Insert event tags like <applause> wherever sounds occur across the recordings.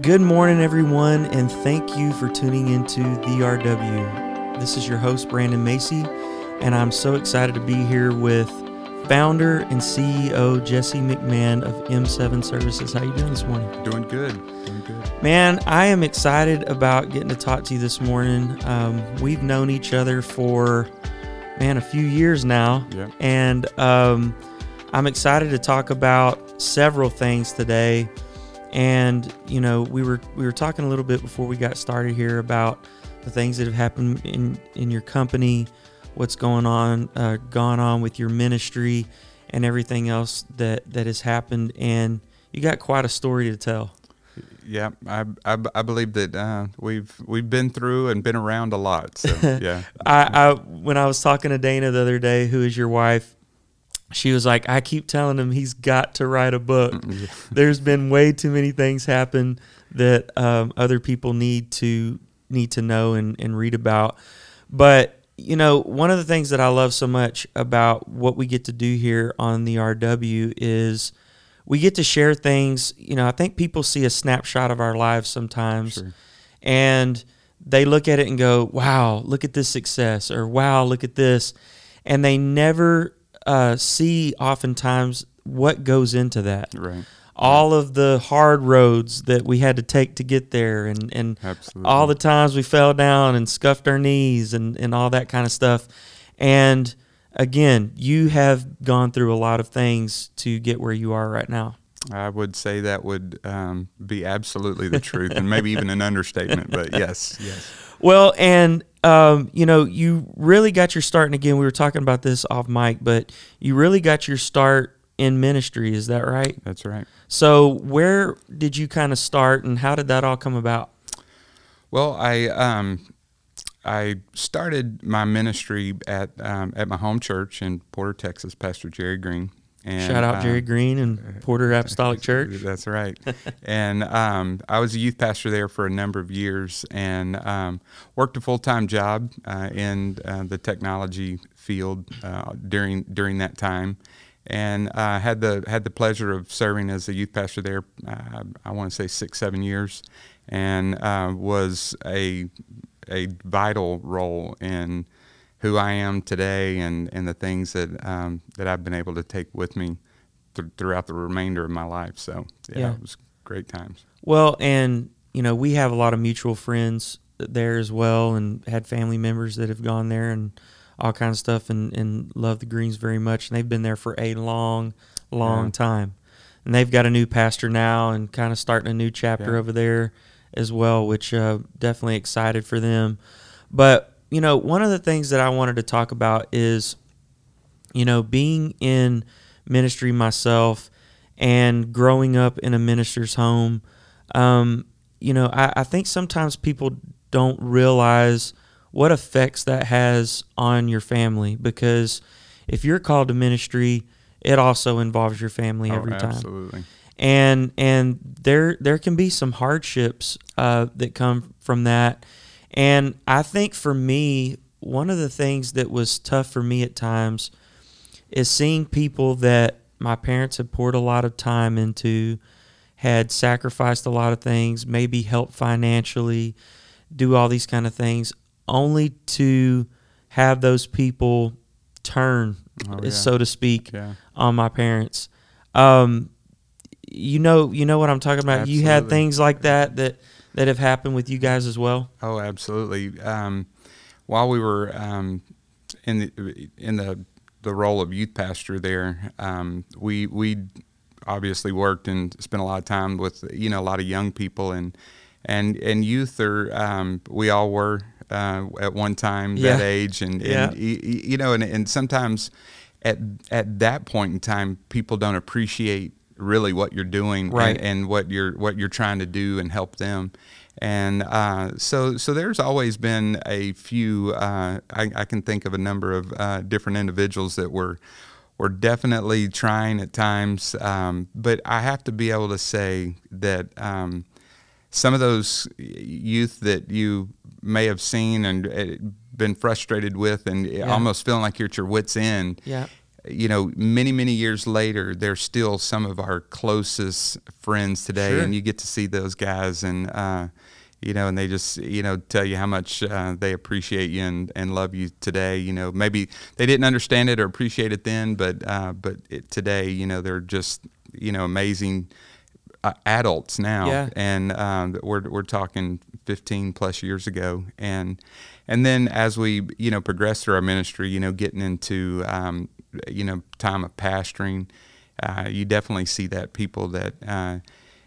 Good morning, everyone, and thank you for tuning into the RW. This is your host, Brandon Macy, and I'm so excited to be here with founder and CEO Jessie McMahon of M7 Services. How you doing this morning? Doing good. Doing good. Man, I am excited about getting to talk to you this morning. Um, we've known each other for man a few years now, Yeah. and um, I'm excited to talk about several things today. And you know, we were we were talking a little bit before we got started here about the things that have happened in in your company, what's going on, uh, gone on with your ministry, and everything else that that has happened. And you got quite a story to tell. Yeah, I, I, I believe that uh, we've we've been through and been around a lot. So <laughs> yeah, I, I when I was talking to Dana the other day, who is your wife, she was like, I keep telling him he's got to write a book. <laughs> There's been way too many things happen that um, other people need to need to know and, and read about. But you know, one of the things that I love so much about what we get to do here on the RW is we get to share things. You know, I think people see a snapshot of our lives sometimes Sure. and they look at it and go, "Wow, look at this success," or "Wow, look at this," and they never uh, see oftentimes what goes into that. right, All of the hard roads that we had to take to get there, and and absolutely. all the times we fell down and scuffed our knees and, and all that kind of stuff. And again, you have gone through a lot of things to get where you are right now. I would say that would um, be absolutely the truth, and maybe even an understatement. But <laughs> yes, yes, Well, and um, you know, you really got your start. And again, we were talking about this off mic, but you really got your start in ministry. Is that right? that's right. So, where did you kind of start, and how did that all come about? Well, I um, I started my ministry at um, at my home church in Porter, Texas. Pastor Jerry Green. And, Shout out um, Jerry Green and <laughs> Porter Apostolic Church. That's right. and um, I was a youth pastor there for a number of years and um, worked a full time job uh, in uh, the technology field uh, during during that time. And uh, had the had the pleasure of serving as a youth pastor there. Uh, I want to say six seven years, and uh, was a a vital role in who I am today and, and the things that um, that I've been able to take with me th- throughout the remainder of my life. So yeah, Yeah. it was great times. Well, and you know, we have a lot of mutual friends there as well, and had family members that have gone there and all kinds of stuff, and and love the Greens very much. And they've been there for a long, long Yeah. time, and they've got a new pastor now, and kind of starting a new chapter Yeah. over there as well, which uh, definitely excited for them. But you know, one of the things that I wanted to talk about is, you know, being in ministry myself and growing up in a minister's home. Um, you know, I, I think sometimes people don't realize what effects that has on your family because if you're called to ministry, it also involves your family every oh, time absolutely. and and there there can be some hardships uh, that come from that. And I think for me, one of the things that was tough for me at times is seeing people that my parents had poured a lot of time into, had sacrificed a lot of things, maybe helped financially, do all these kind of things, only to have those people turn, Oh, yeah. so to speak, Yeah. on my parents. Um, you know, you know what I'm talking about. You had things like that that that have happened with you guys as well. Oh, absolutely. Um, while we were um, in the in the the role of youth pastor there, um, we we obviously worked and spent a lot of time with you know a lot of young people and and and youth are um, we all were uh, at one time Yeah. that age and, and Yeah. you know and, and sometimes at at that point in time people don't appreciate really what you're doing Right. and, and what you're what you're trying to do and help them and uh, so so there's always been a few uh, I, I can think of a number of uh, different individuals that were were definitely trying at times um, but I have to be able to say that um, some of those youth that you may have seen and uh, been frustrated with and almost feeling like you're at your wits end Yeah. You know, many many years later, they're still some of our closest friends today, Sure. and you get to see those guys and. Uh, you know, and they just, you know, tell you how much uh, they appreciate you and, and love you today. You know, maybe they didn't understand it or appreciate it then, but uh, but it, today, you know, they're just, you know, amazing uh, adults now, Yeah. and um, we're we're talking 15 plus years ago, and and then as we you know progress through our ministry, you know, getting into um, you know time of pastoring, uh, you definitely see that people that. Uh,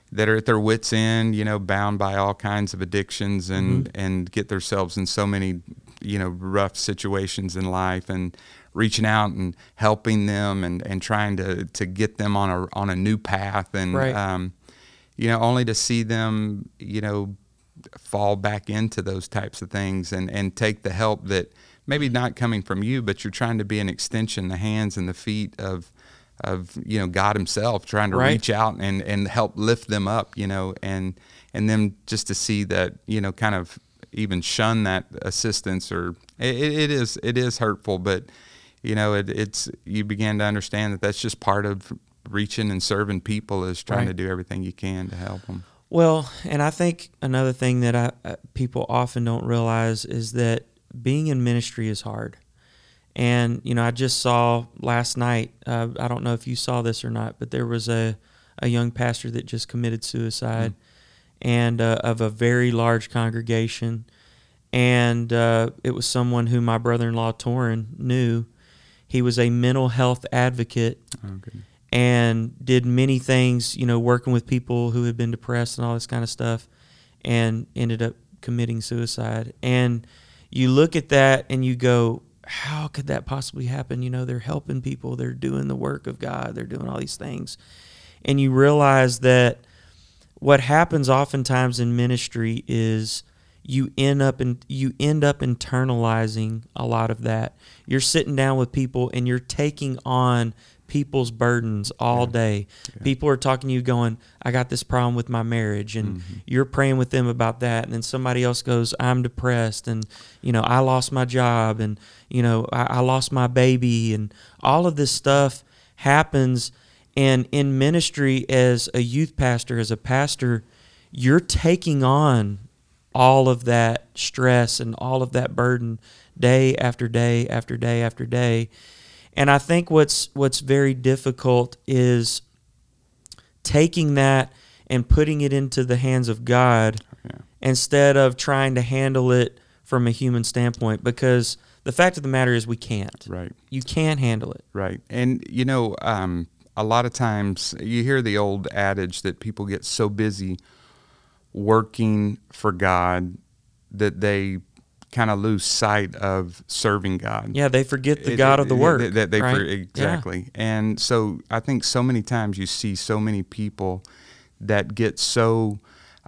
that are at their wits end, you know, bound by all kinds of addictions and and get themselves in so many, you know, rough situations in life and reaching out and helping them and, and trying to, to get them on a on a new path and Right. um, you know, only to see them, you know, fall back into those types of things and, and take the help that maybe not coming from you, but you're trying to be an extension, the hands and the feet of of you know God Himself, trying to Right. reach out and, and help lift them up, you know, and and them just to see that you know kind of even shun that assistance or it, it is it is hurtful, but you know it, it's you begin to understand that that's just part of reaching and serving people is trying Right. to do everything you can to help them. Well, and I think another thing that I, uh, people often don't realize is that being in ministry is hard. And you know, I just saw last night. Uh, I don't know if you saw this or not, but there was a a young pastor that just committed suicide, and uh, of a very large congregation, and uh, it was someone who my brother-in-law Torin knew. He was a mental health advocate Okay. and did many things, you know, working with people who had been depressed and all this kind of stuff, and ended up committing suicide. And you look at that and you go, how could that possibly happen? You know, they're helping people, they're doing the work of God, they're doing all these things. And you realize that what happens oftentimes in ministry is you end up you end up internalizing a lot of that. You're sitting down with people and you're taking on people's burdens all day. People are talking to you going, I got this problem with my marriage and mm-hmm. you're praying with them about that and then somebody else goes, I'm depressed and you know, I lost my job and you know, I, I lost my baby and all of this stuff happens and in ministry as a youth pastor, as a pastor, you're taking on all of that stress and all of that burden day after day after day after day. And I think what's what's very difficult is taking that and putting it into the hands of God Yeah. instead of trying to handle it from a human standpoint because the fact of the matter is we can't. Right. You can't handle it. Right. And, you know, um, a lot of times you hear the old adage that people get so busy working for God that they kind of lose sight of serving God. Yeah, they forget the It- God of the it- work. That, that they right? for- Yeah. exactly. And so I think so many times you see so many people that get so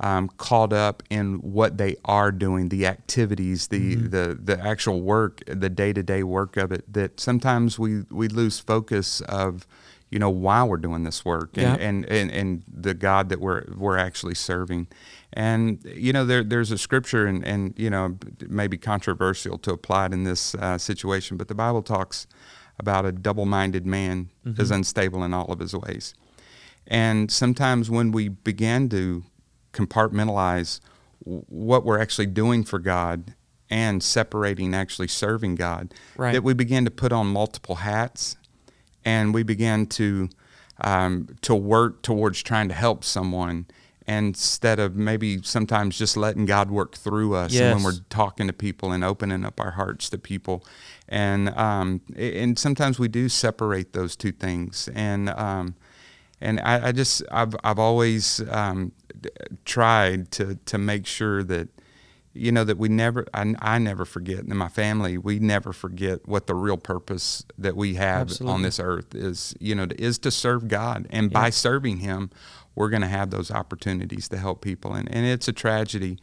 um, caught up in what they are doing, the activities, the Mm-hmm. the the actual work, the day to day work of it. That sometimes we we lose focus of you know why we're doing this work and, Yeah. and, and, and the God that we're we're actually serving. And you know there there's a scripture and, and you know it may be controversial to apply it in this uh, situation, but the Bible talks about a double-minded man is unstable in all of his ways. And sometimes when we begin to compartmentalize what we're actually doing for God and separating actually serving God, Right. that we begin to put on multiple hats and we begin to um, to work towards trying to help someone instead of maybe sometimes just letting God work through us and when we're talking to people and opening up our hearts to people and um, and sometimes we do separate those two things and um, and I, I just I've I've always um, tried to to make sure that you know that we never I, I never forget and my family we never forget what the real purpose that we have Absolutely. on this earth is you know is to serve God and Yeah. by serving him we're going to have those opportunities to help people and, and it's a tragedy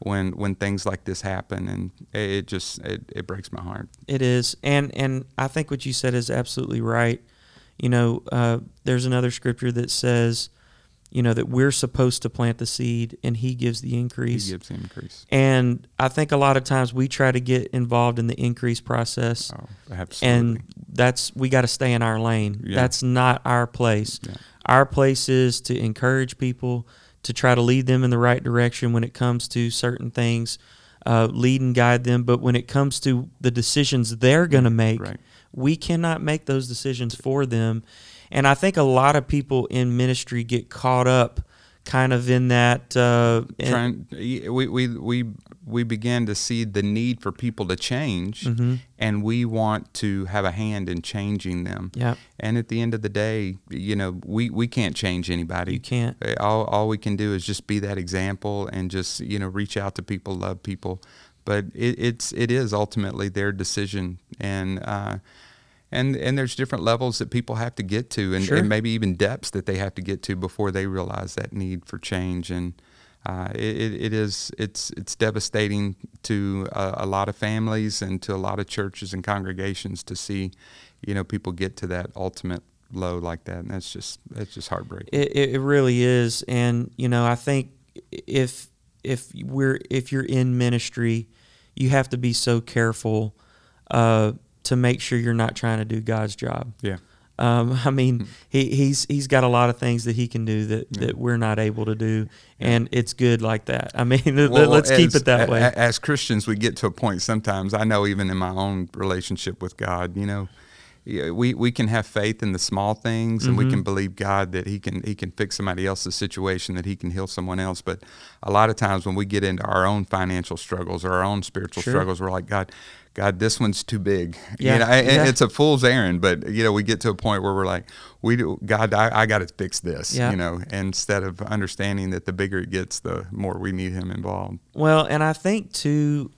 when when things like this happen and it, just it, it breaks my heart It is, and and I think what you said is absolutely right. You know, uh, there's another scripture that says, you know that we're supposed to plant the seed and he gives the increase He gives the increase. and i think a lot of times we try to get involved in the increase process Oh, absolutely. and that's we got to stay in our lane Yeah. that's not our place Yeah. Our place is to encourage people to try to lead them in the right direction when it comes to certain things uh, lead and guide them but when it comes to the decisions they're going to make right. we cannot make those decisions for them. And I think a lot of people in ministry get caught up kind of in that. Uh, in- trying we, we we we began to see the need for people to change Mhm. and we want to have a hand in changing them yeah, and at the end of the day you know we we can't change anybody you can't. Uh, all, all we can do is just be that example and just you know reach out to people love people but it, it's it is ultimately their decision and uh, and and there's different levels that people have to get to and, Sure. and maybe even depths that they have to get to before they realize that need for change and uh, it, it, is it's it's devastating to a, a lot of families and to a lot of churches and congregations to see you know people get to that ultimate low like that and that's just that's just heartbreaking It, it it really is, and you know, I think if if we're if you're in ministry, you have to be so careful uh, to make sure you're not trying to do God's job. yeah Um, I mean, he, he's he's got a lot of things that he can do that, Yeah. that we're not able to do, and it's good like that. I mean, <laughs> Well, let's keep it that way. As Christians, we get to a point sometimes. I know even in my own relationship with God, you know, yeah, we, we can have faith in the small things, and we Mhm. can believe God that He can He can fix somebody else's situation, that He can heal someone else. But a lot of times when we get into our own financial struggles or our own spiritual Sure. struggles, we're like, God, God, this one's too big. Yeah, You know, yeah. it's a fool's errand. But you know, we get to a point where we're like, we do, God, I, I got to fix this. Yeah. You know, instead of understanding that the bigger it gets, the more we need Him involved. Well, and I think too,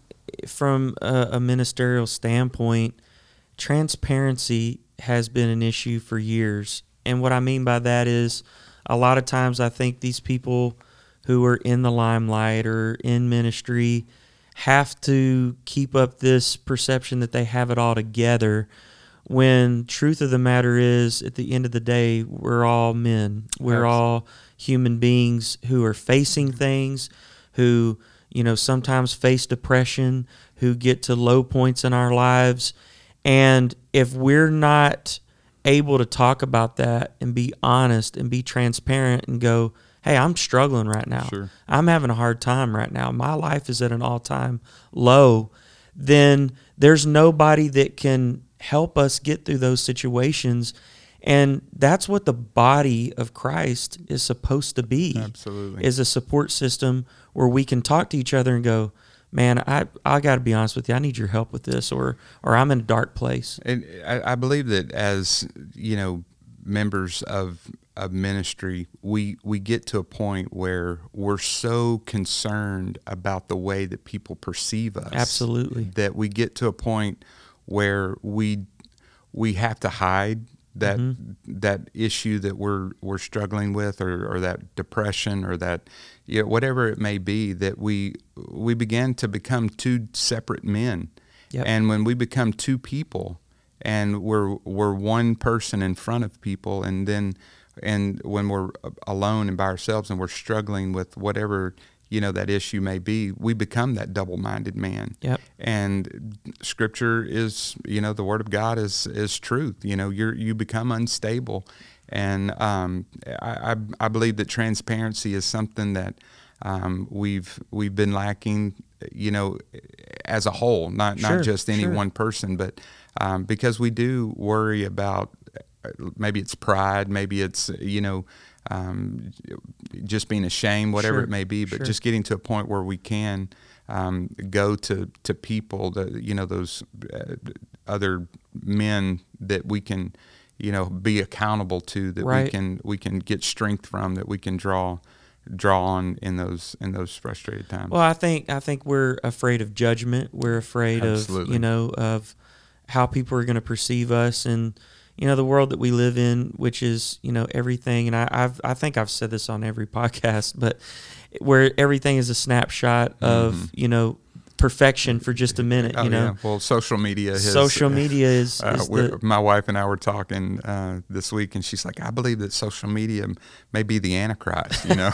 from a, a ministerial standpoint, transparency has been an issue for years. And what I mean by that is, a lot of times I think these people who are in the limelight or in ministry have to keep up this perception that they have it all together when truth of the matter is at the end of the day we're all men we're Absolutely. all human beings who are facing mm-hmm. things who you know sometimes face depression who get to low points in our lives and if we're not able to talk about that and be honest and be transparent and go hey i'm struggling right now Sure. i'm having a hard time right now my life is at an all-time low then there's nobody that can help us get through those situations and that's what the body of christ is supposed to be Absolutely. is a support system where we can talk to each other and go man i i got to be honest with you i need your help with this or or i'm in a dark place And I, I believe that as you know, members of of ministry, we we get to a point where we're so concerned about the way that people perceive us. Absolutely. That we get to a point where we we have to hide that mm-hmm. that issue that we're we're struggling with or, or that depression or that you know, whatever it may be that we we begin to become two separate men Yep. and when we become two people and we're we're one person in front of people and then and when we're alone and by ourselves and we're struggling with whatever you know that issue may be we become that double-minded man Yep. and scripture is you know the word of god is is truth you know you're you become unstable and um, I, I I believe that transparency is something that um, we've we've been lacking you know as a whole not Sure, not just any sure. one person but um, because we do worry about uh, maybe it's pride maybe it's you know um, just being ashamed whatever Sure, it may be but sure. just getting to a point where we can um, go to to people that you know those uh, other men that we can you know be accountable to that we can we can get strength from that we can draw draw on in those in those frustrated times Well, I think I think we're afraid of judgment. We're afraid of you know of how people are going to perceive us, and you know the world that we live in, which is you know everything. And I, I've I think I've said this on every <laughs> podcast, but where everything is a snapshot of Mhm. you know perfection for just a minute. Oh, you know, yeah. Well, social media. Has, social media is, Uh, is the, my wife and I were talking uh, this week, and she's like, "I believe that social media may be the antichrist." You know,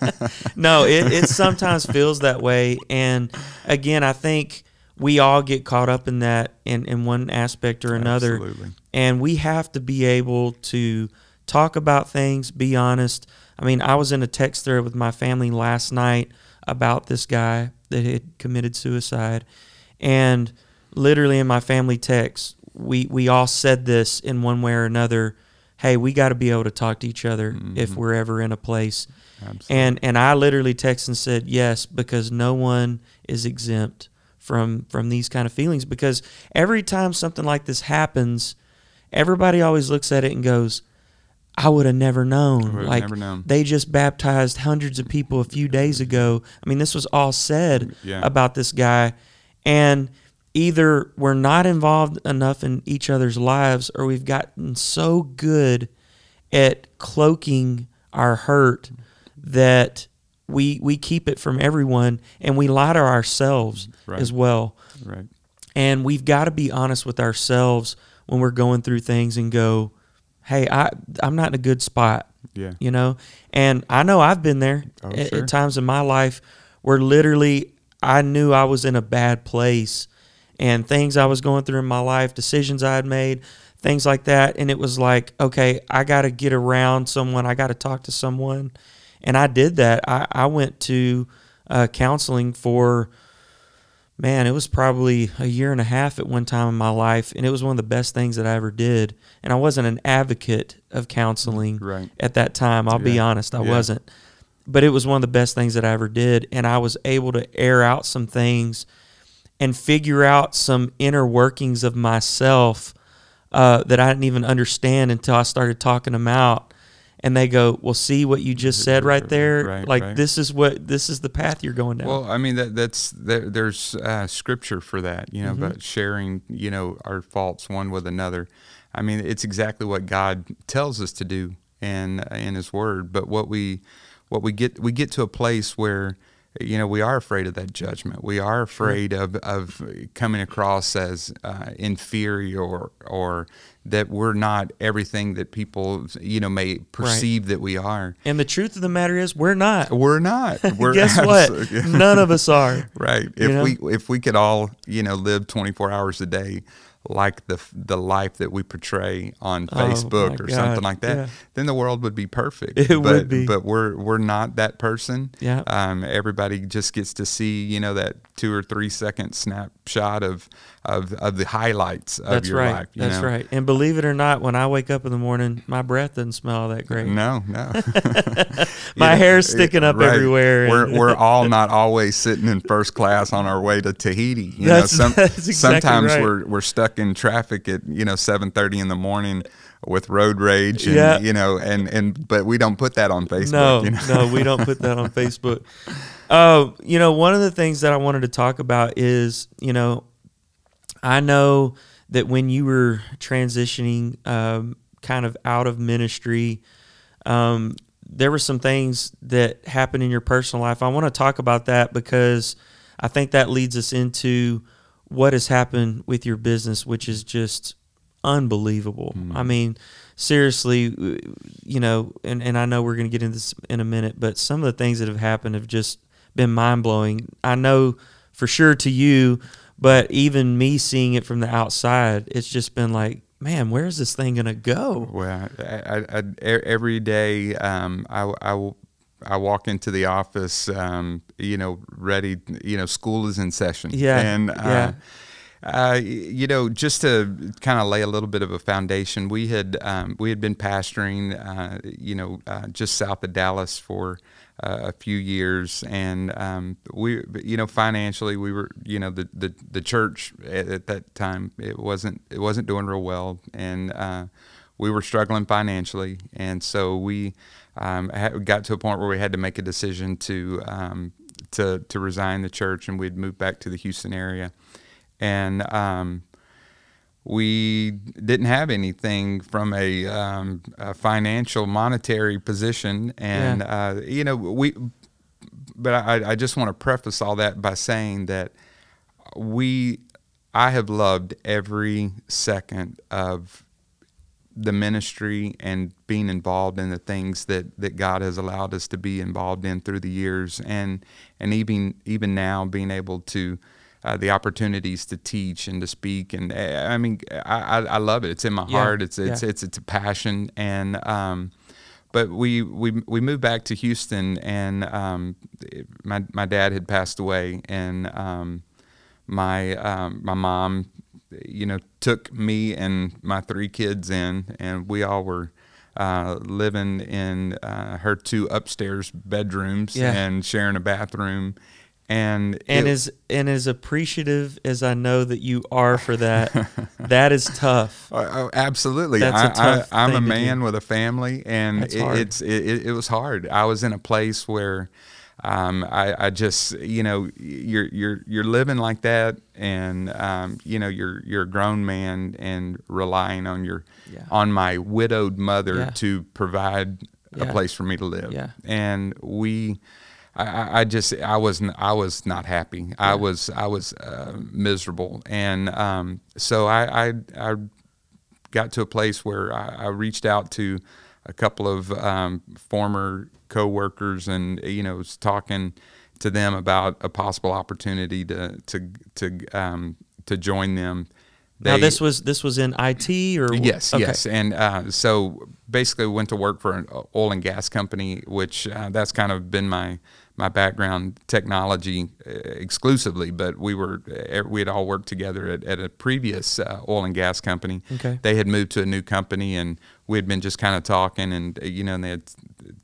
<laughs> no, it, it <laughs> sometimes feels that way. And again, I think we all get caught up in that in, in one aspect or another. Absolutely. And we have to be able to talk about things, be honest. I mean, I was in a text thread with my family last night about this guy that had committed suicide. And literally in my family text, we, we all said this in one way or another. Hey, we got to be able to talk to each other if mm-hmm. we're ever in a place. Absolutely. And and I literally texted and said yes because no one is exempt from from these kind of feelings because every time something like this happens, everybody always looks at it and goes, "I would have never known." Like never known. they just baptized hundreds of people a few days ago. I mean, this was all said Yeah. about this guy, and either we're not involved enough in each other's lives, or we've gotten so good at cloaking our hurt that we we keep it from everyone and we lie to ourselves Right. as well. right. And we've got to be honest with ourselves when we're going through things and go, "Hey, I I'm not in a good spot." Yeah. You know? And I know I've been there Oh, at, sure. at times in my life where literally I knew I was in a bad place and things I was going through in my life, decisions I had made, things like that. And it was like, okay, I got to get around someone, I got to talk to someone. And I did that. I, I went to uh, counseling for, man, it was probably a year and a half at one time in my life. And it was one of the best things that I ever did. And I wasn't an advocate of counseling Right. at that time. I'll be honest, I Yeah. wasn't. But it was one of the best things that I ever did. And I was able to air out some things and figure out some inner workings of myself uh, that I didn't even understand until I started talking them out. And they go, "Well, see what you just said right there. Right, like right. this is what this is the path you're going down." Well, I mean that that's there, there's uh, scripture for that, you know, Mm-hmm. about sharing, you know, our faults one with another. I mean, it's exactly what God tells us to do in in His Word. But what we what we get we get to a place where you know we are afraid of that judgment. We are afraid of of coming across as uh, inferior or or that we're not everything that people you know may perceive that we are. and the truth of the matter is, we're not. We're not. <laughs> We're Guess <laughs> what? None of us are. <laughs> Right. You If know? we if we could all you know live 24 hours a day like the the life that we portray on Oh, Facebook or God, something like that, yeah. then the world would be perfect. It but, would be. But we're we're not that person. Yeah. Um, everybody just gets to see you know that two or three second snapshot of of of the highlights of That's your right. life. you That's know? right. And believe it or not, when I wake up in the morning, my breath doesn't smell that great. No, no. <laughs> <laughs> My know, hair's sticking up right. everywhere We're we're <laughs> all not always sitting in first class on our way to Tahiti. You That's- know, some, that's exactly sometimes right. we're we're stuck in traffic at you know seven thirty in the morning with road rage and Yeah. you know and and but we don't put that on Facebook. No, you know? no, we don't put that on Facebook. Uh, you know, one of the things that I wanted to talk about is, you know, I know that when you were transitioning um, kind of out of ministry, um, there were some things that happened in your personal life. I want to talk about that because I think that leads us into what has happened with your business, which is just unbelievable. I mean, seriously, you know, and, and I know we're going to get into this in a minute, but some of the things that have happened have just been mind blowing. I know for sure to you, but even me seeing it from the outside, it's just been like, man, where's this thing going to go? Well, I, I, I, every day um, I, I, I walk into the office, um, you know, ready. You know, school is in session. Yeah, and yeah. Uh, uh, you know, just to kind of lay a little bit of a foundation, we had um, we had been pastoring, uh, you know, uh, just south of Dallas for uh, a few years, and um, we, you know, financially we were, you know, the the, the church at, at that time it wasn't it wasn't doing real well, and uh, we were struggling financially, and so we um, had, got to a point where we had to make a decision to um, to to resign the church, and we'd move back to the Houston area, and um, we didn't have anything from a, um, a financial monetary position, and uh, you know we. But I, I just want to preface all that by saying that we, I have loved every second of the ministry and being involved in the things that, that God has allowed us to be involved in through the years, and and even even now being able to uh, the opportunities to teach and to speak, and uh, I mean I, I love it. It's in my Yeah, heart. It's it's, yeah. it's it's a passion, and um, but we we we moved back to Houston, and um, my my dad had passed away, and um, my um, my mom, you know, took me and my three kids in, and we all were. Uh, living in uh, her two upstairs bedrooms Yeah. and sharing a bathroom, and and it- as and as appreciative as I know that you are for that, <laughs> that is tough. Oh, oh, absolutely. That's a I, tough I, I'm a man with a family, and it, it's it, it, was hard. I was in a place where um, I, I just you know you're you're you're living like that, and um, you know you're you're a grown man and relying on your Yeah. on my widowed mother Yeah. to provide Yeah. a place for me to live. And we. I- I, just I was I was not happy. I was I was uh, miserable, and um, so I, I I got to a place where I, I reached out to a couple of um, former coworkers, and you know was talking to them about a possible opportunity to to to um, to join them. Now this was this was in IT or Yes, okay. yes, and uh, so basically we went to work for an oil and gas company, which uh, that's kind of been my my background, technology uh, exclusively. But we were uh, we had all worked together at, at a previous uh, oil and gas company. Okay. They had moved to a new company, and we had been just kind of talking, and uh, you know, and they had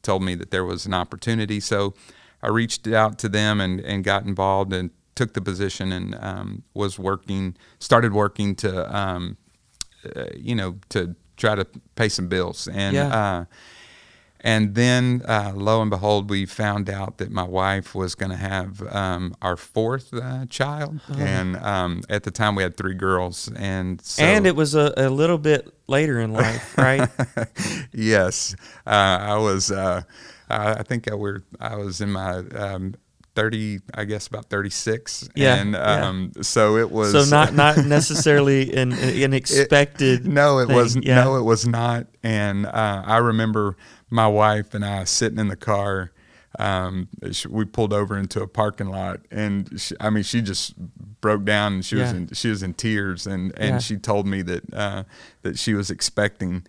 told me that there was an opportunity. So I reached out to them and, and got involved and took the position and um, was working, started working to um, uh, you know, to try to pay some bills. And Yeah. uh, and then, uh, lo and behold, we found out that my wife was going to have um, our fourth uh, child. And um, at the time, we had three girls, and so, and it was a, a little bit later in life, <laughs> right? yes, uh, I was. Uh, I I think I were. I was in my. Um, 30 i guess about 36 Yeah, and yeah. um so it was so not not <laughs> necessarily an, an expected. no, it thing. wasn't. Yeah. No, it was not. And uh, I remember my wife and I sitting in the car. Um, we pulled over into a parking lot, and she, I mean, she just broke down, and she was in she was in tears, and and Yeah. she told me that uh, that she was expecting.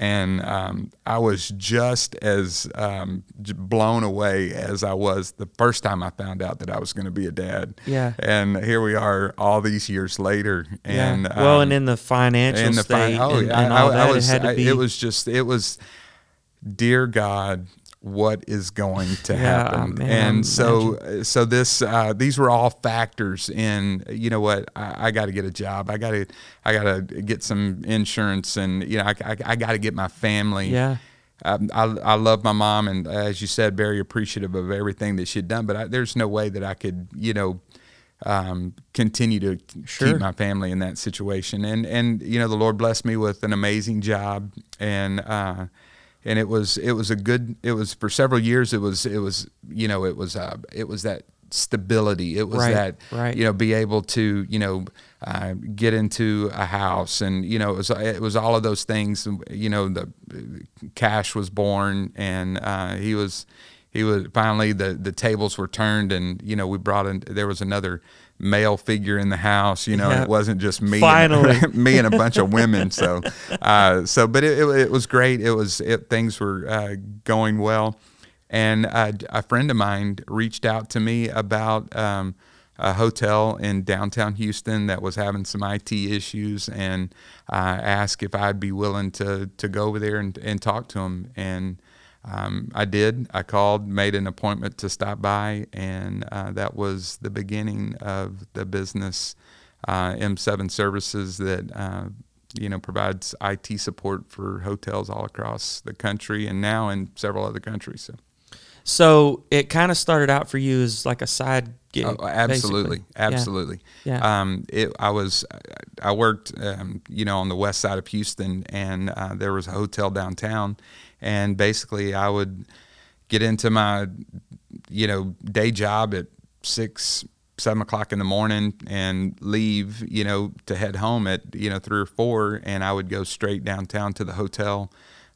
And um, I was just as um, blown away as I was the first time I found out that I was going to be a dad. Yeah. And here we are, all these years later. And yeah. well, um, and in the financial and the state fin- oh, and, and I, all I that, was, it had to I- be. it was just, it was, dear God, what is going to Yeah, happen? man, and so, so this, uh, these were all factors in, you know what, I, I got to get a job. I got to, I got to get some insurance and, you know, I, I, I got to get my family. yeah. Um, I, I love my mom, and as you said, very appreciative of everything that she'd done. But I, there's no way that I could, you know, um, continue to Sure. keep my family in that situation. And and you know, the Lord blessed me with an amazing job, and uh, and it was it was a good. It was for several years. It was it was you know it was uh, it was that stability. It was Right, that right. you know be able to you know uh, get into a house and you know it was it was all of those things you know the cash was born and uh, he was he was finally the the tables were turned and you know we brought in there was another male figure in the house you know Yeah. it wasn't just me <laughs> Finally. and, me and a bunch of <laughs> women so uh, so but it, it, it was great it was it, things were uh, going well and uh, a friend of mine reached out to me about um, a hotel in downtown Houston that was having some IT issues, and uh, asked if I'd be willing to to go over there and, and talk to him. And um, I did. I called, made an appointment to stop by, and uh, that was the beginning of the business. Uh, M7 Services that uh, you know provides IT support for hotels all across the country and now in several other countries. So. So it kind of started out for you as like a side gig. Oh, absolutely, basically. Yeah. absolutely. Yeah. Um, it, I was, I worked, um, you know, on the west side of Houston, and uh, there was a hotel downtown, and basically I would get into my, you know, day job at six seven o'clock in the morning and leave, you know, to head home at you know three or four, and I would go straight downtown to the hotel,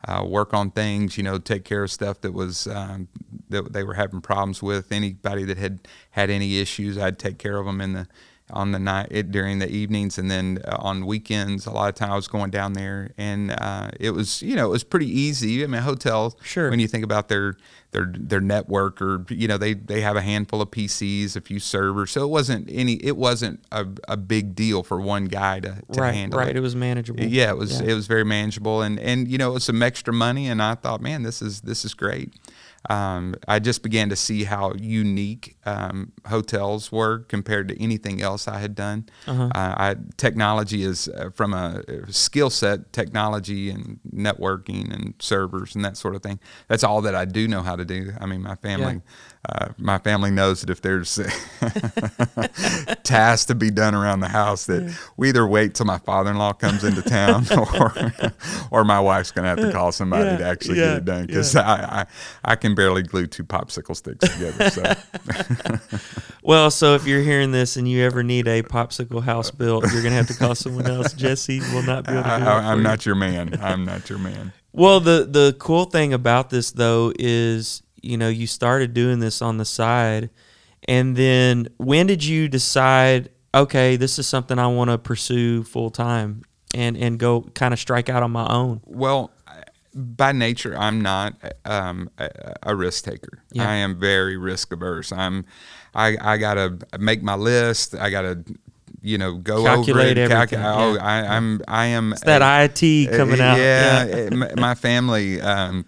uh, work on things, you know, take care of stuff that was um, that they were having problems with. Anybody that had had any issues, I'd take care of them in the on the night it, during the evenings and then uh, on weekends a lot of times I was going down there and uh, it was you know it was pretty easy I mean hotels Sure. when you think about their their their network or you know they they have a handful of PCs a few servers so it wasn't any it wasn't a, a big deal for one guy to, to right, handle right. it. It was manageable. Yeah, it was Yeah. it was very manageable, and and you know it was some extra money, and I thought, man, this is this is great. Um, I just began to see how unique um, hotels were compared to anything else I had done. Uh-huh. Uh, I, technology is uh, from a skill set, technology and networking and servers and that sort of thing. That's all that I do know how to do. I mean, my family, uh, my family knows that if there's <laughs> tasks to be done around the house, that we either wait till my father-in-law comes into town, <laughs> or or my wife's going to have to call somebody Yeah, to actually yeah, get it done because I, I I can barely glue two popsicle sticks together. So. <laughs> Well, so if you're hearing this and you ever need a popsicle house built, you're gonna have to call someone else. Jessie will not be able to do I, that I, for I'm you. not your man. I'm not your man. Well, the the cool thing about this though is, you know, you started doing this on the side, and then when did you decide? Okay, this is something I want to pursue full time and and go kind of strike out on my own. Well, by nature, I'm not um, a, a risk taker. Yeah. I am very risk averse. I'm, I, I gotta make my list. I gotta, you know, go Calculate over it. oh, yeah. I, I'm, I am. It's that IT coming out. Yeah, my family. Um,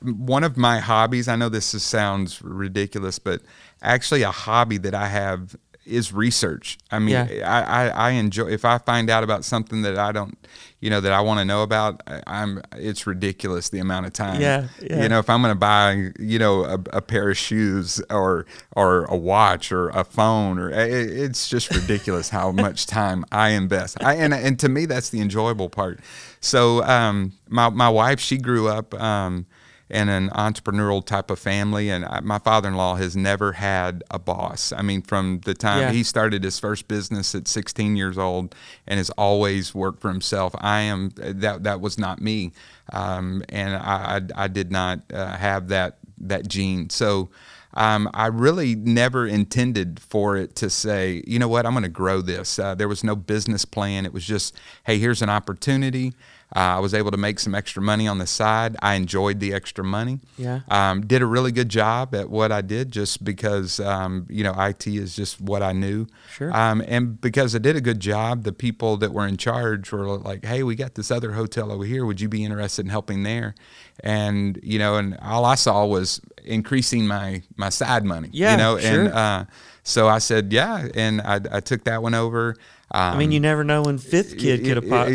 one of my hobbies. I know this is, sounds ridiculous, but actually, a hobby that I have is research. I mean, Yeah. I, I, I enjoy if I find out about something that I don't, you know, that I want to know about. I- I'm. It's ridiculous the amount of time. Yeah, yeah. You know, if I'm going to buy, you know, a, a pair of shoes or or a watch or a phone or it, it's just <laughs> ridiculous how much time I invest. I and and to me that's the enjoyable part. So um, my my wife she grew up. Um, in an entrepreneurial type of family, and I, my father-in-law has never had a boss. I mean, from the time Yeah. he started his first business at 16 years old, and has always worked for himself. I am that that was not me, um, and I, I I did not uh, have that that gene. So. Um, I really never intended for it to say, you know what, I'm going to grow this. Uh, there was no business plan. It was just, hey, here's an opportunity. Uh, I was able to make some extra money on the side. I enjoyed the extra money. Yeah. Um, did a really good job at what I did just because, um, you know, IT is just what I knew. Sure. Um, and because I did a good job, the people that were in charge were like, hey, we got this other hotel over here. Would you be interested in helping there? And, you know, and all I saw was increasing my, my side money. Yeah, You know, sure. and uh, so I said, yeah. And I, I took that one over. Um, I mean, you never know when fifth kid could have popped.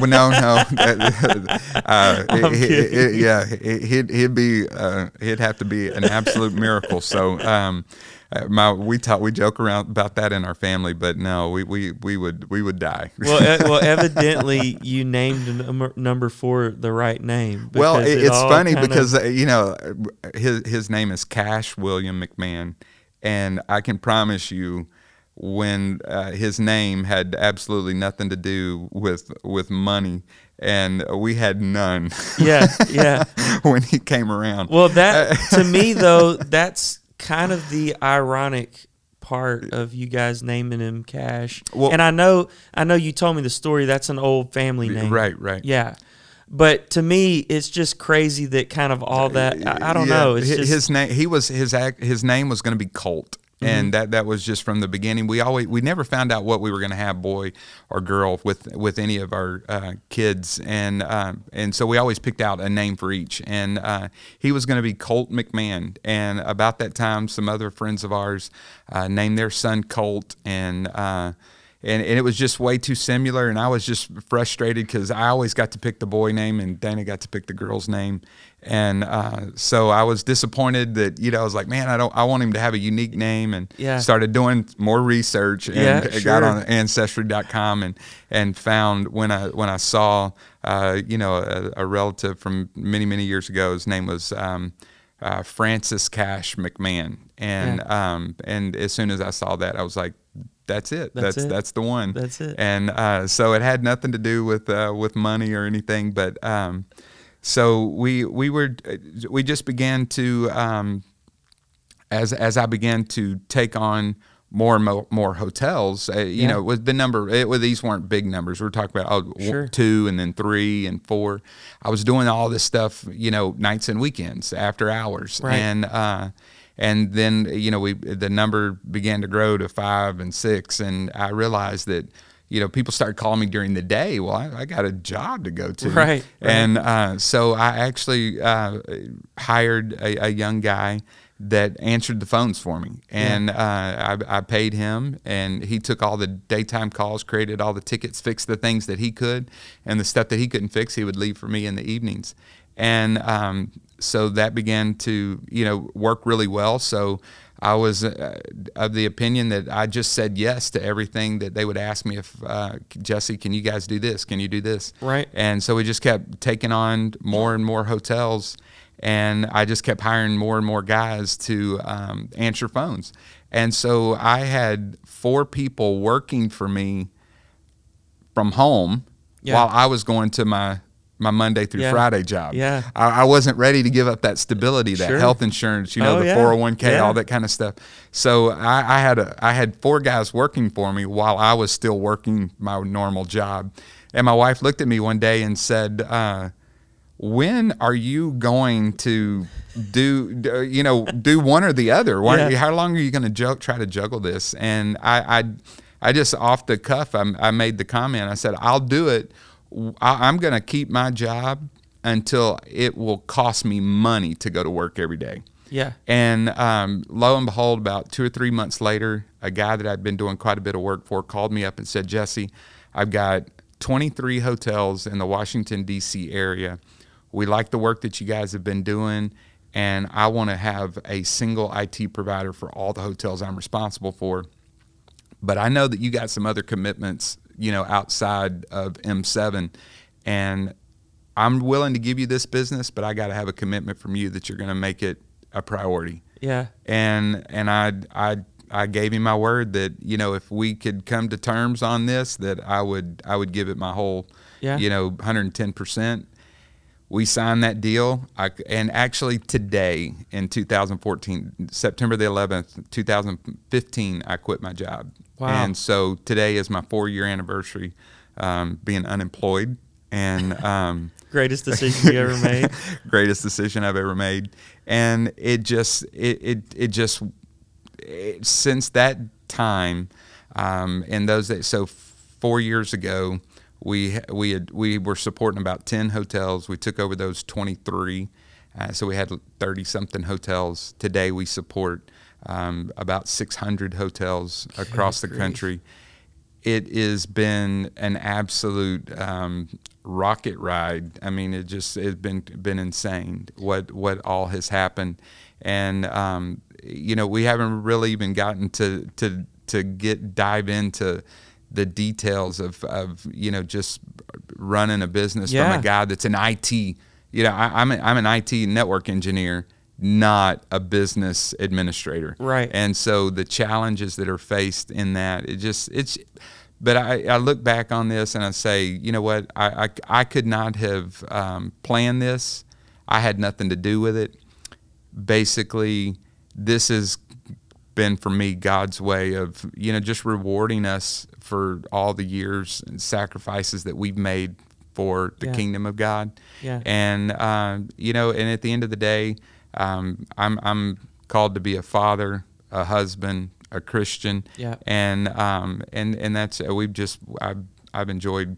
well, no, no. <laughs> uh, <laughs> he- he- kidding. yeah, he- he'd he'd be uh, he'd have to be an absolute miracle. So, um, uh, my we talk we joke around about that in our family, but no, we we, we would we would die. well, well, <laughs> evidently you named number, number four the right name. Well, it, it it's funny kind of- because uh, you know his his name is Cash William McMahon, and I can promise you, when uh, his name had absolutely nothing to do with with money, and we had none. yeah, yeah. <laughs> when he came around. Well, that to me <laughs> though, that's kind of the ironic part of you guys naming him Cash. Well- and I know, I know you told me the story. That's an old family name, right, right. Yeah, but to me, it's just crazy that kind of all that. I, I don't Yeah, know. It's hi- just his name. He was his act. His name was going to be Colt. And that that was just from the beginning. We always we never found out what we were going to have, boy or girl, with with any of our uh, kids, and uh, and so we always picked out a name for each. And uh, he was going to be Colt McMahon. And about that time, some other friends of ours uh, named their son Colt, and. Uh, and, and it was just way too similar and i was just frustrated because i always got to pick the boy name and dana got to pick the girl's name and uh, so i was disappointed that you know i was like man i don't i want him to have a unique name and Yeah. started doing more research and Yeah, got sure. on ancestry.com and and found when i when i saw uh, you know a, a relative from many many years ago his name was um, uh, Francis Cash McMahon, and um, and as soon as I saw that, I was like, that's it. That's That's it. that's the one. That's it. And uh, so it had nothing to do with uh, with money or anything, but um, so we we were we just began to um, as as I began to take on more and more, more hotels, uh, you Yeah. know, with the number, it, well, these weren't big numbers. We are talking about oh, Sure. two and then three and four. I was doing all this stuff, you know, nights and weekends, after hours, Right. and uh, and then you know we the number began to grow to five and six, and I realized that. You know, people started calling me during the day. Well, I, I got a job to go to, Right, right. And uh, so I actually uh, hired a, a young guy that answered the phones for me, and uh, I, I paid him, and he took all the daytime calls, created all the tickets, fixed the things that he could, and the stuff that he couldn't fix, he would leave for me in the evenings, and um, so that began to you know work really well. So. I was uh, of the opinion that I just said yes to everything that they would ask me if uh, Jessie, can you guys do this? Can you do this? Right. And so we just kept taking on more and more hotels, and I just kept hiring more and more guys to um, answer phones. And so I had four people working for me from home Yeah. while I was going to my my Monday through Yeah. Friday job. Yeah. I, I wasn't ready to give up that stability, that Sure. health insurance, you know, Oh, the yeah. 401k, Yeah. all that kind of stuff. So I, I had a I had four guys working for me while I was still working my normal job. And my wife looked at me one day and said, uh, "When are you going to do, do you know do one or the other? Why, Yeah. How long are you going to try to juggle this?" And I I, I just off the cuff I, I made the comment. I said, "I'll do it. I, I'm going to keep my job." Until it will cost me money to go to work every day. Yeah. And um, lo and behold, about two or three months later, a guy that I'd been doing quite a bit of work for called me up and said, Jessie, I've got 23 hotels in the Washington, D.C. area. We like the work that you guys have been doing, and I want to have a single IT provider for all the hotels I'm responsible for. But I know that you got some other commitments, you know, outside of M7, and I'm willing to give you this business, but I got to have a commitment from you that you're going to make it a priority. Yeah. And and I I I gave him my word that you know if we could come to terms on this, that I would I would give it my whole, Yeah. you know, 110 percent. We signed that deal, I, and actually today in 2014, September the 11th, 2015, I quit my job. Wow. And so today is my four year anniversary um, being unemployed. And <laughs> um, Greatest <laughs> decision you ever made. greatest decision I've ever made. And it just, it, it, it just, it, since that time, um, and those that, so four years ago, we we had we were supporting about ten hotels. We took over those twenty three, uh, so we had thirty something hotels. Today we support um, about six hundred hotels across the grief. country. It has been an absolute um, rocket ride. I mean, it just it's been been insane what what all has happened, and um, you know we haven't really even gotten to to to get dive into the details of, of you know just running a business Yeah. from a guy that's an IT. You know, I, I'm a, I'm an IT network engineer, not a business administrator. Right. And so the challenges that are faced in that, it just it's. But I, I look back on this and I say, you know what, I I, I could not have um, planned this. I had nothing to do with it. Basically, this has been for me God's way of you know just rewarding us for all the years and sacrifices that we've made for the Yeah. kingdom of God. Yeah. And um, you know, and at the end of the day, um, I'm I'm called to be a father, a husband, a Christian. Yeah. And um, and and that's uh, we've just I've I've enjoyed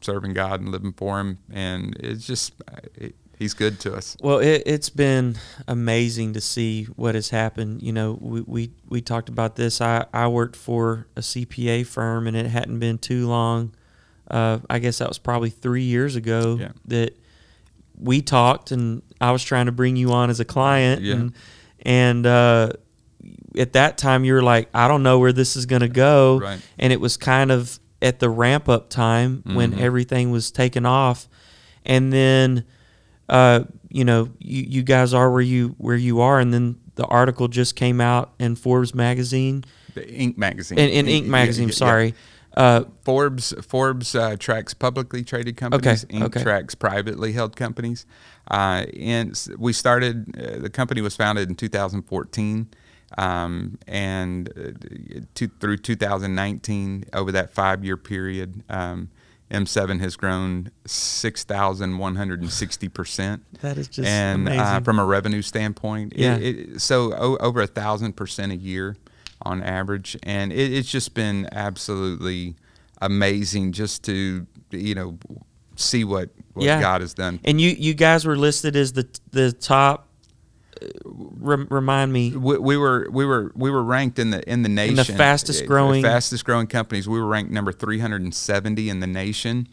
serving God and living for Him, and it's just it, He's good to us. Well, it, it's been amazing to see what has happened. You know, we, we, we talked about this. I, I worked for a CPA firm, and it hadn't been too long. Uh, I guess that was probably three years ago Yeah. that we talked, and I was trying to bring you on as a client. Yeah. And, and uh, at that time, you were like, I don't know where this is going to go. Right. And it was kind of at the ramp up time when Mhm. everything was taken off. And then uh, you know, you, you guys are where you where you are, and then the article just came out in Forbes magazine, The Inc. magazine. in, in Inc. Magazine. yeah, yeah. sorry, uh, Forbes Forbes uh, tracks publicly traded companies. Inc. okay. tracks privately held companies. Uh, and we started. Uh, the company was founded in 2014, um, and uh, to, through 2019, over that five-year period, um, M7 has grown 6,160 percent that is just and amazing. uh, from a revenue standpoint, it- Yeah. it, so o- over a thousand percent a year on average, and it, it's just been absolutely amazing just to you know see what, what Yeah. God has done. and you you guys were listed as the the top. uh, remind me. We, we were we were we were ranked in the in the nation the fastest growing- fastest growing companies. We were ranked number 370 in the nation.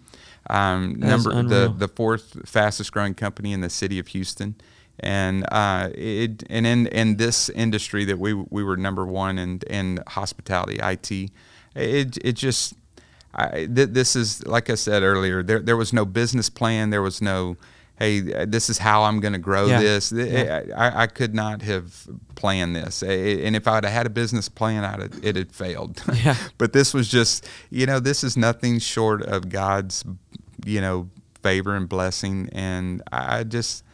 Um, number the the fourth fastest growing company in the city of Houston, and uh, it and in in this industry that we we were number one in in hospitality IT. It it just I, th- this is like I said earlier. There there was no business plan. There was no hey, this is how I'm going to grow Yeah. this. Yeah. I, I could not have planned this. And if I'd have had a business plan, I'd it had failed. <laughs> Yeah. but this was just, you know, this is nothing short of God's, you know, favor and blessing. And I just,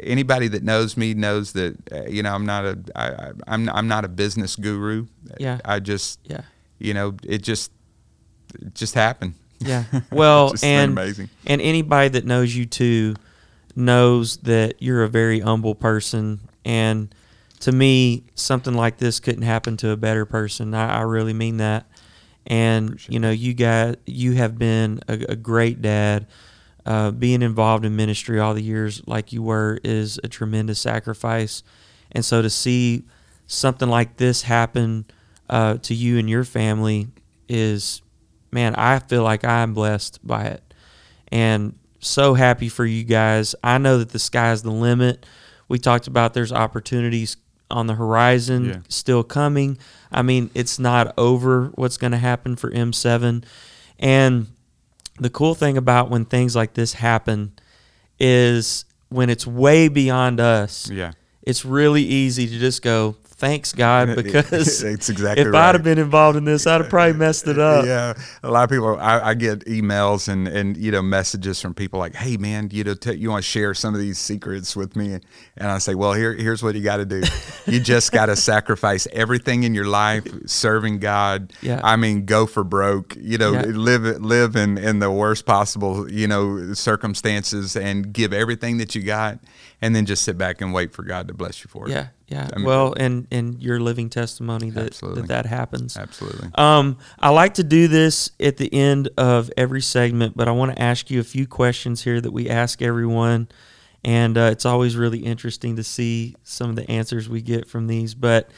anybody that knows me knows that, uh, you know, I'm not a, I, I- I'm, I'm not a business guru. Yeah. I just, Yeah. you know, it just, it just happened. Yeah. <laughs> <laughs> Well, and amazing. and anybody that knows you too knows that you're a very humble person. And to me, something like this couldn't happen to a better person. I, I really mean that. And Appreciate you know, you guys, you have been a, a great dad. Uh, being involved in ministry all the years like you were is a tremendous sacrifice. And so to see something like this happen uh, to you and your family is, man, I feel like I'm blessed by it. And so happy for you guys. I know that the sky's the limit. We talked about there's opportunities on the horizon Yeah. still coming. I mean, it's not over what's going to happen for M7. And the cool thing about when things like this happen is when it's way beyond us, Yeah. it's really easy to just go, thanks God, <laughs> because <laughs> It's exactly if right. I'd have been involved in this, I'd have probably messed it up. Yeah, a lot of people. I, I get emails and and you know messages from people like, "Hey man, you know, t- you want to share some of these secrets with me?" And I say, "Well, here here's what you got to do. you just <laughs> got to sacrifice everything in your life serving God. Yeah. I mean, go for broke. You know, Yeah. live live in in the worst possible you know circumstances and give everything that you got, and then just sit back and wait for God to bless you for it. Yeah, yeah. I mean- well, and and your living testimony that that, that happens. Absolutely. Um, I like to do this at the end of every segment, but I want to ask you a few questions here that we ask everyone, and uh, it's always really interesting to see some of the answers we get from these. But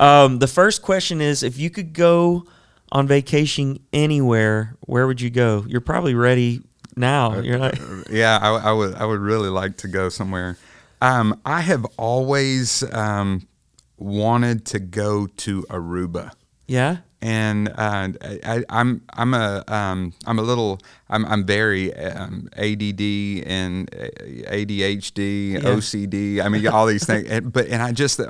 um, the first question is, if you could go on vacation anywhere, where would you go? You're probably ready now. You're like, <laughs> yeah, I, I would. I would really like to go somewhere. Um, I have always um, wanted to go to Aruba, yeah, and uh, I, I'm I'm a um, I'm a little I'm I'm very um, ADD and ADHD, Yeah. OCD. I mean, all these things. And, but and I just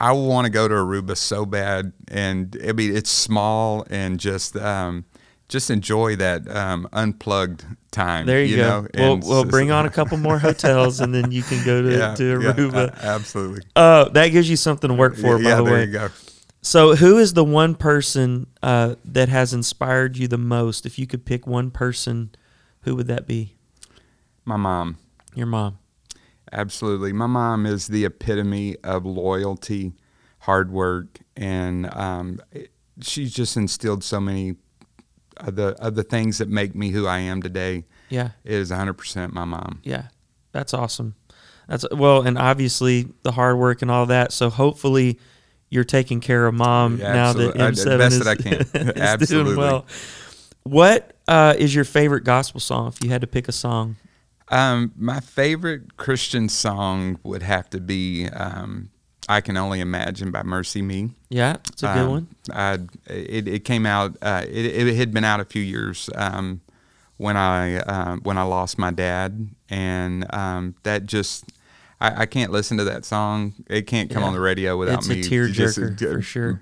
I want to go to Aruba so bad, and I mean it's small and just. Um, just enjoy that um, unplugged time. there you, go. know, we'll and we'll bring on a <laughs> couple more hotels, and then you can go to yeah, to Aruba. a- absolutely. Uh, that gives you something to work for, yeah, by the there way. you go. So, who is the one person uh, that has inspired you the most? If you could pick one person, who would that be? My mom, Your mom. absolutely. My mom is the epitome of loyalty, hard work, and um, she's just instilled so many of the of the things that make me who I am today. Yeah, Is 100% my mom. yeah, that's awesome. That's well, and obviously the hard work and all that. So hopefully you're taking care of mom Yeah, now that absolutely. I- M the seven best is, that I can. <laughs> <laughs> is doing Absolutely. well. What uh, is your favorite gospel song? If you had to pick a song, Um, my favorite Christian song would have to be um, "I Can Only Imagine" by MercyMe. yeah, it's a good Um, one. I, it, it came out. Uh, it, it had been out a few years um, when I um, when I lost my dad, and um, that just I, I, can't listen to that song. It can't come yeah. on the radio without it's me. It's a tearjerker for sure.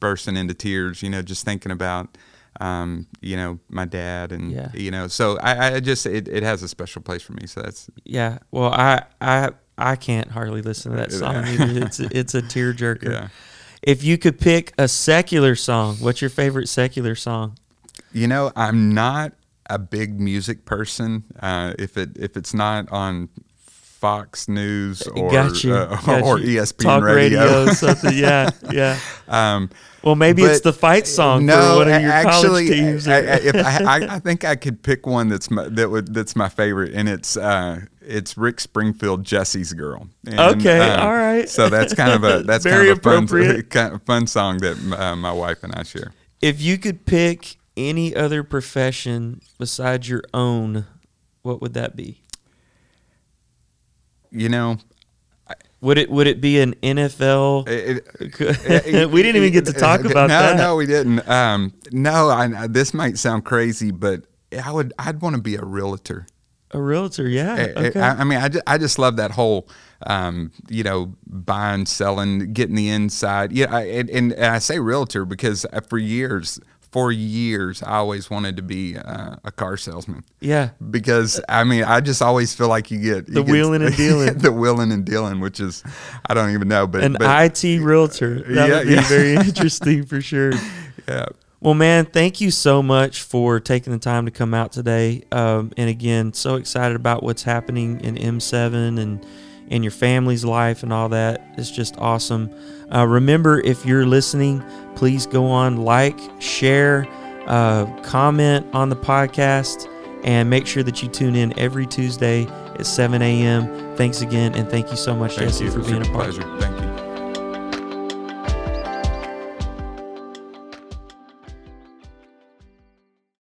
Bursting into tears, you know, just thinking about um, you know, my dad and yeah. you know, so I, I just it, it has a special place for me. So that's yeah. Well, I I I can't hardly listen to that song either. It's <laughs> it's a tearjerker. Yeah. If you could pick a secular song, what's your favorite secular song? You know, I'm not a big music person. Uh, if it if it's not on Fox News or Got you. Uh, Got or. ESPN Talk radio. radio <laughs> something. Yeah, yeah. Um, well, maybe it's the fight song no, for one of your actually, college teams. I, if I, I, think I could pick one that's my, that would that's my favorite, and it's uh, it's Rick Springfield, Jessie's Girl. And, okay, uh, all right. So that's kind of a <laughs> that's kind of a fun <laughs> kind of fun song that uh, my wife and I share. If you could pick any other profession besides your own, what would that be? You know, would it would it be an NFL? It, it, <laughs> we didn't even get to talk about no, that. No, we didn't. Um, no, I, this might sound crazy, but I would I'd want to be a realtor. A realtor, yeah. Okay. I, I mean, I just, I just love that whole, um, you know, buying, selling, getting the inside. Yeah, I, and, and I say realtor because for years for years, I always wanted to be uh, a car salesman. Yeah. Because I mean, I just always feel like you get you the get, wheeling and <laughs> dealing, the wheeling and dealing, which is I don't even know, but an but, IT realtor. That yeah, would be yeah. very <laughs> interesting for sure. Yeah. Well, man, thank you so much for taking the time to come out today. Um, and again, so excited about what's happening in M7 and in your family's life and all that. It's just awesome. Uh, remember, if you're listening, please go on, like, share, uh, comment on the podcast, and make sure that you tune in every Tuesday at 7 a.m. Thanks again, and thank you so much, thank Jessie, you. for being a part. Pleasure. Thank you.